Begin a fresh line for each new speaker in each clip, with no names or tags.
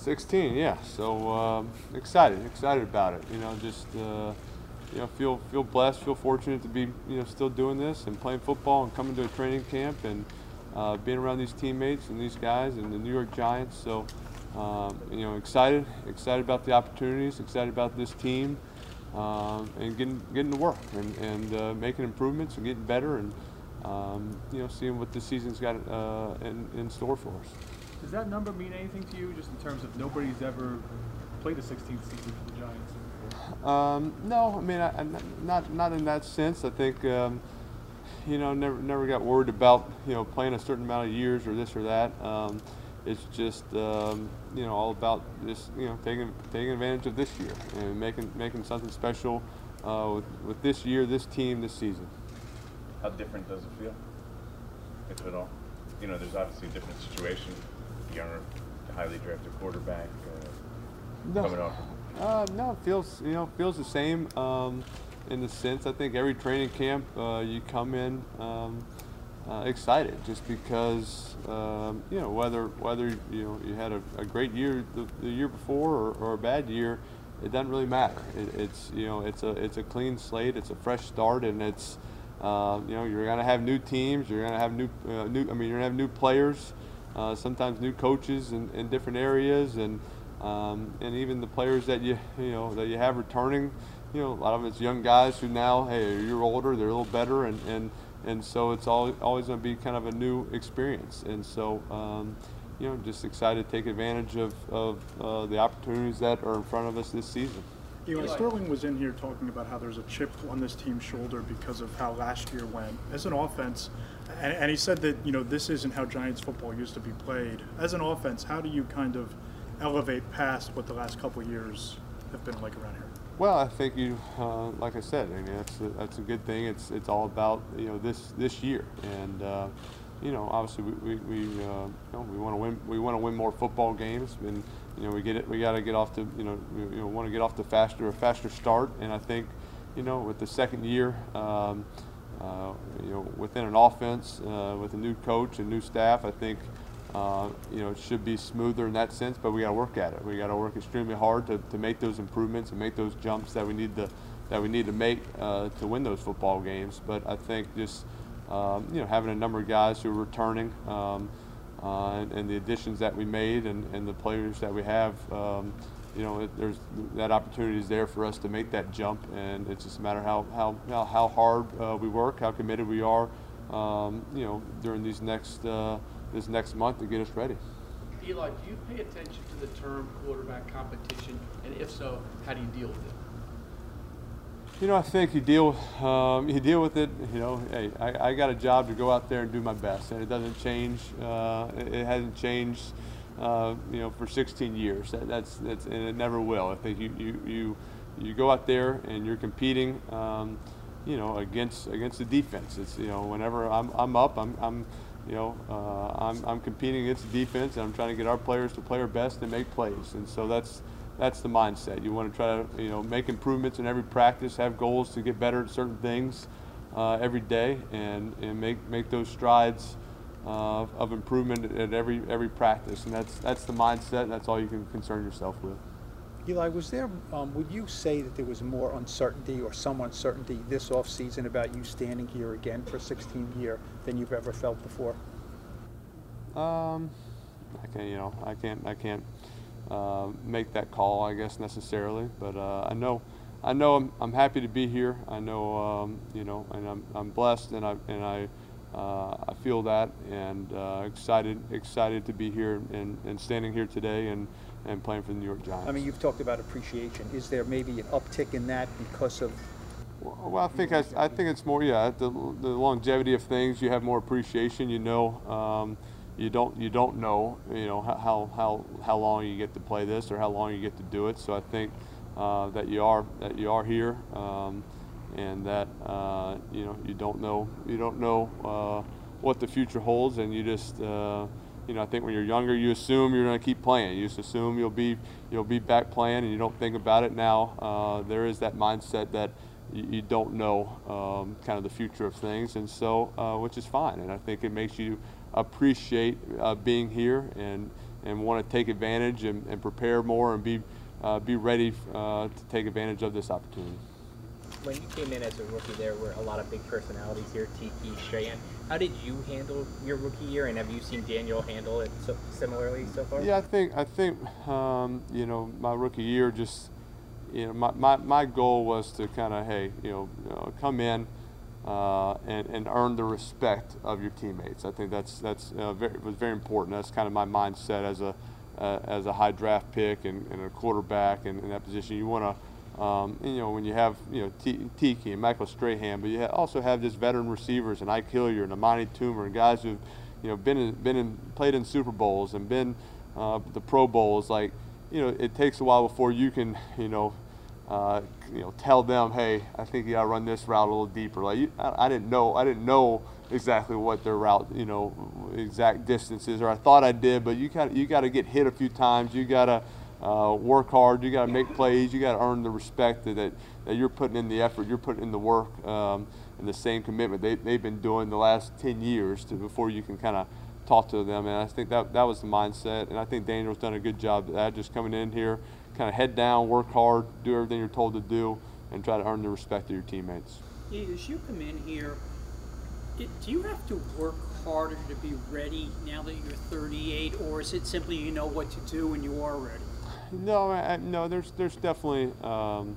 16, yeah. So um, excited, excited about it. You know, just uh, you know, feel feel blessed, feel fortunate to be you know still doing this and playing football and coming to a training camp and uh, being around these teammates and these guys and the New York Giants. So um, you know, excited, excited about the opportunities, excited about this team, um, and getting getting to work and and uh, making improvements and getting better and um, you know seeing what the season's got uh, in, in store for us.
Does that number mean anything to you, just in terms of nobody's ever played a 16th season for the Giants?
Um, no, I mean, I, I, not not in that sense. I think um, you know never never got worried about you know playing a certain amount of years or this or that. Um, it's just um, you know all about just you know taking taking advantage of this year and making making something special uh, with, with this year, this team, this season.
How different does it feel, if at all? You know, there's obviously a different situation younger, highly drafted quarterback uh, no. coming off?
Uh, no, it feels you know feels the same um, in the sense. I think every training camp uh, you come in um, uh, excited just because um, you know whether whether you know you had a, a great year the, the year before or, or, a bad year, it doesn't really matter. It, it's you know it's a it's a clean slate. It's a fresh start, and it's uh, you know you're gonna have new teams. You're gonna have new uh, new. I mean you're gonna have new players uh, sometimes new coaches in, in different areas, and um, and even the players that you you know that you have returning. You know, a lot of it's young guys who now, hey, you're older, they're a little better, and and and so it's all, always going to be kind of a new experience. And so, um, you know, just excited to take advantage of, of uh, the opportunities that are in front of us this season.
Eli, Sterling was in here talking about how there's a chip on this team's shoulder because of how last year went. As an offense, and, and he said that you know this isn't how Giants football used to be played. As an offense, how do you kind of elevate past what the last couple years have been like around here?
Well, I think you, uh, like I said, I mean, that's a, that's a good thing. It's it's all about you know this this year, and uh, you know obviously we we, we uh, you know, we want to win we want to win more football games, and you know we get it we got to get off to you know we, you know want to get off to faster a faster start, and I think you know with the second year. Um, uh, you know, within an offense uh, with a new coach and new staff, I think uh, you know it should be smoother in that sense. But we got to work at it. We got to work extremely hard to, to make those improvements and make those jumps that we need to that we need to make uh, to win those football games. But I think just um, you know having a number of guys who are returning. Um, uh, and, and, the additions that we made and, and the players that we have, um, you know, it, there's that opportunity is there for us to make that jump, and it's just a matter how how how hard uh, we work, how committed we are, um, you know, during these next uh, this next month to get us ready.
Eli, do you pay attention to the term quarterback competition, and if so, how do you deal with it?
You know, I think you deal um, you deal with it. You know, hey, I, I, got a job to go out there and do my best, and it doesn't change. Uh, it, it hasn't changed uh, you know, for 16 years. That, that's, that's, and it never will. I think you, you, you, you go out there and you're competing, um, you know, against, against the defense. It's, you know, whenever I'm, I'm up, I'm, I'm you know, uh, I'm, I'm competing against the defense and I'm trying to get our players to play our best and make plays. And so that's, that's the mindset. You want to try to, you know, make improvements in every practice, have goals to get better at certain things uh, every day and, and make, make those strides uh, of improvement at every every practice, and that's that's the mindset, and that's all you can concern yourself with.
Eli, was there? Um, would you say that there was more uncertainty or some uncertainty this off season about you standing here again for 16th year than you've ever felt before?
Um, I can't, you know, I can't, I can't uh, make that call, I guess necessarily, but uh, I know. I know I'm, I'm happy to be here. I know, um, you know, and I'm, I'm blessed, and I and I uh, I feel that and uh, excited excited to be here and, and standing here today and, and playing for the New York Giants.
I mean, you've talked about appreciation. Is there maybe an uptick in that because of?
Well, I think I, I think it's more yeah the, the longevity of things. You have more appreciation. You know, um, you don't you don't know you know how how how long you get to play this or how long you get to do it. So I think uh, that you are that you are here. Um, and that uh, you know you don't know you don't know uh, what the future holds, and you just uh, you know I think when you're younger you assume you're going to keep playing. You just assume you'll be you'll be back playing, and you don't think about it. Now uh, there is that mindset that you, don't know um, kind of the future of things, and so uh, which is fine, and I think it makes you appreciate uh, being here and and want to take advantage and, and prepare more and be be ready to take advantage of this opportunity.
When you came in as a rookie, there were a lot of big personalities here, Tiki, Strahan. How did you handle your rookie year, and have you seen Daniel handle it so, similarly so far?
Yeah, I think I think um, you know my rookie year just you know my, my, my goal was to kind of hey you know, you know come in uh, and, and earn the respect of your teammates. I think that's that's uh, very, was very important. That's kind of my mindset as a uh, as a high draft pick and, and a quarterback in, in that position. You want to um, you know, when you have, you know, Tiki and Michael Strahan, but you ha- also have just veteran receivers and Ike Hilliard and Amani Toomer and guys who've, you know, been in, been in, played in Super Bowls and been uh, the Pro Bowls. Like, you know, it takes a while before you can, you know, uh, you know, tell them, hey, I think you got to run this route a little deeper. Like, you, I, I didn't know, I didn't know exactly what their route, you know, exact distances, or I thought I did, but you got you got to get hit a few times. You got to uh, work hard. You got to make plays. You got to earn the respect that, that, that you're putting in the effort. You're putting in the work um, and the same commitment they, they've been doing the last 10 years to before you can kind of talk to them. And I think that that was the mindset. And I think Daniel's done a good job of that. Just coming in here, kind of head down, work hard, do everything you're told to do, and try to earn the respect of your teammates.
As you come in here, do you have to work harder to be ready now that you're 38, or is it simply you know what to do and you are ready?
No, I, no. There's there's definitely um,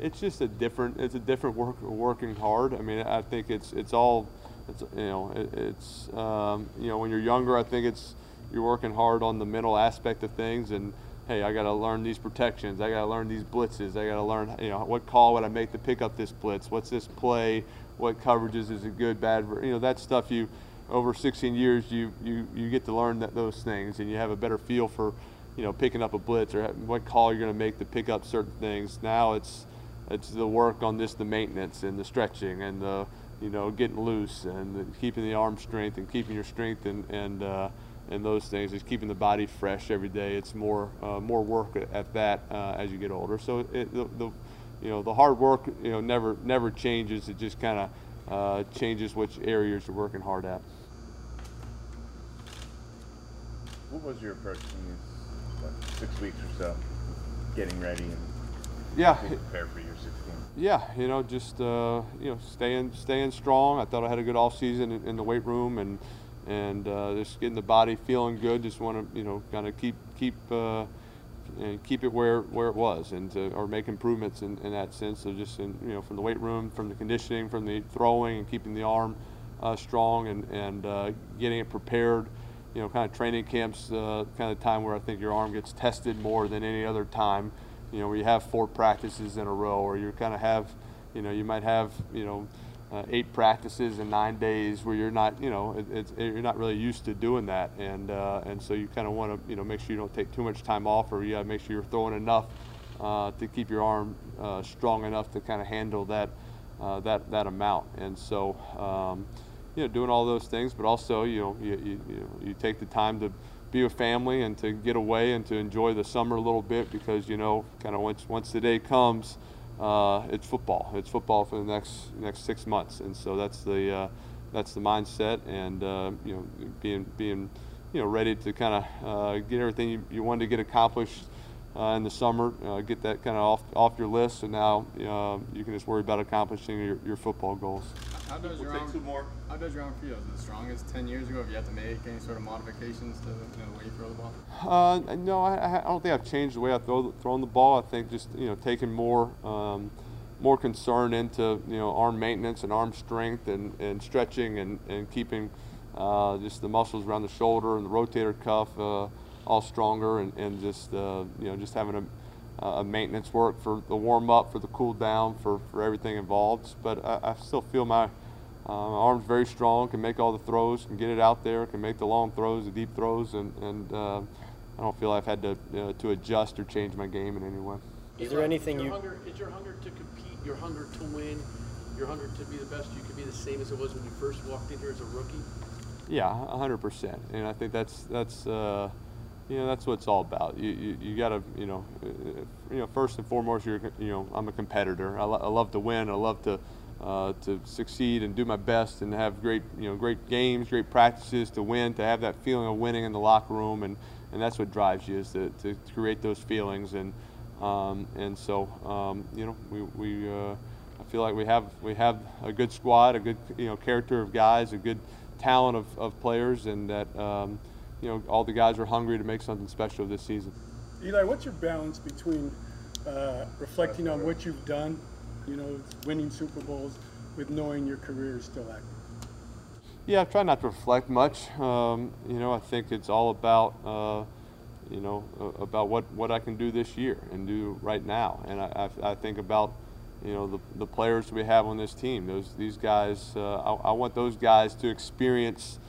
it's just a different it's a different work working hard. I mean, I think it's it's all it's you know it, it's um, you know when you're younger, I think it's you're working hard on the mental aspect of things and hey, I got to learn these protections. I got to learn these blitzes. I got to learn, you know, what call would I make to pick up this blitz? What's this play? What coverages is it good, bad? You know, that stuff you, over 16 years, you, you, you get to learn that, those things and you have a better feel for, you know, picking up a blitz or what call you're going to make to pick up certain things. Now it's it's the work on this, the maintenance and the stretching and the you know getting loose and the, keeping the arm strength and keeping your strength and and uh, and those things. It's keeping the body fresh every day. It's more uh, more work at, at that uh, as you get older. So it, the, the you know the hard work you know never never changes. It just kind of uh, changes which areas you're working hard at.
What was your approach these what, six weeks or so, getting ready and
Yeah,
being prepared for your 16?
Yeah, you know, just uh, you know, staying staying strong. I thought I had a good off season in, in the weight room and and uh, just getting the body feeling good. Just want to you know kind of keep keep uh, and keep it where where it was and to, or make improvements in, in that sense. So just in, you know from the weight room, from the conditioning, from the throwing and keeping the arm uh, strong and and uh, getting it prepared. You know, kind of training camps, uh, kind of time where I think your arm gets tested more than any other time you know, where you have four practices in a row, or you kind of have, you know, you might have, you know, uh, eight practices in nine days where you're not, you know, it, it's, you're not really used to doing that, and uh, and so you kind of want to, you know, make sure you don't take too much time off, or you got to make sure you're throwing enough uh, to keep your arm uh, strong enough to kind of handle that uh, that that amount, and so. Um, you know, doing all those things, but also, you know, you, you, you, know, you take the time to be with family and to get away and to enjoy the summer a little bit because you know kind of once once the day comes uh, it's football. It's football for the next next six months. And so that's the uh, that's the mindset and uh, you know being being you know ready to kind of uh, get everything you, you wanted to get accomplished uh, in the summer, uh, get that kind of off off your list, and now you can just worry about accomplishing your, your football goals.
How does your
We'll
arm,
take two more.
How does your arm feel? Is it as strong as 10 years ago? Have you had to make any sort of modifications to you know, the way you throw the ball?
Uh, no, I, I don't think I've changed the way I throw throwing the ball. I think just you know taking more um, more concern into you know arm maintenance and arm strength and, and stretching and and keeping uh, just the muscles around the shoulder and the rotator cuff uh, all stronger and, and just uh, you know just having a, a maintenance work for the warm up, for the cool down, for, for everything involved. But I, I still feel my uh, my arm's very strong, can make all the throws, can get it out there, can make the long throws, the deep throws, and, and uh, I don't feel I've had to uh, to adjust or change my game in any way.
Is there anything
your
you-
Hunger, is your hunger to compete, your hunger to win, your hunger to be the best you could be the same as it was when you first walked in here as a rookie?
Yeah, hundred percent, and I think that's that's uh, you know that's what it's all about. You you, you got to you know you know first and foremost you're you know I'm a competitor. I, lo- I love to win. I love to uh, to succeed and do my best and have great you know great games, great practices to win, to have that feeling of winning in the locker room and and that's what drives you is to, to create those feelings and um, and so um, you know we, we uh, I feel like we have we have a good squad, a good you know character of guys, a good talent of, of players, and that um, you know all the guys were hungry to make something special this season.
Eli, what's your balance between uh, reflecting on what you've done, you know, winning Super Bowls, with knowing your career is still active?
Yeah, I try not to reflect much. Um, you know, I think it's all about, uh, you know, uh, about what, what I can do this year and do right now. And I, I, I think about, you know, the, the players we have on this team. Those these guys, uh, I, I want those guys to experience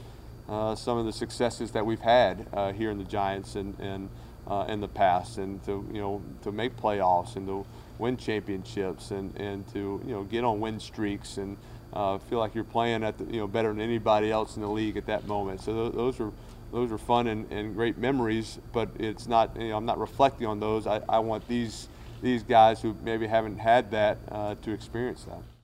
uh, some of the successes that we've had uh, here in the Giants and and uh, in the past, and to you know to make playoffs and to win championships and and to you know get on win streaks and uh, feel like you're playing at the, you know better than anybody else in the league at that moment. So th- those are those are fun and, and great memories, but it's not you know I'm not reflecting on those. I, I want these these guys who maybe haven't had that uh, to experience that.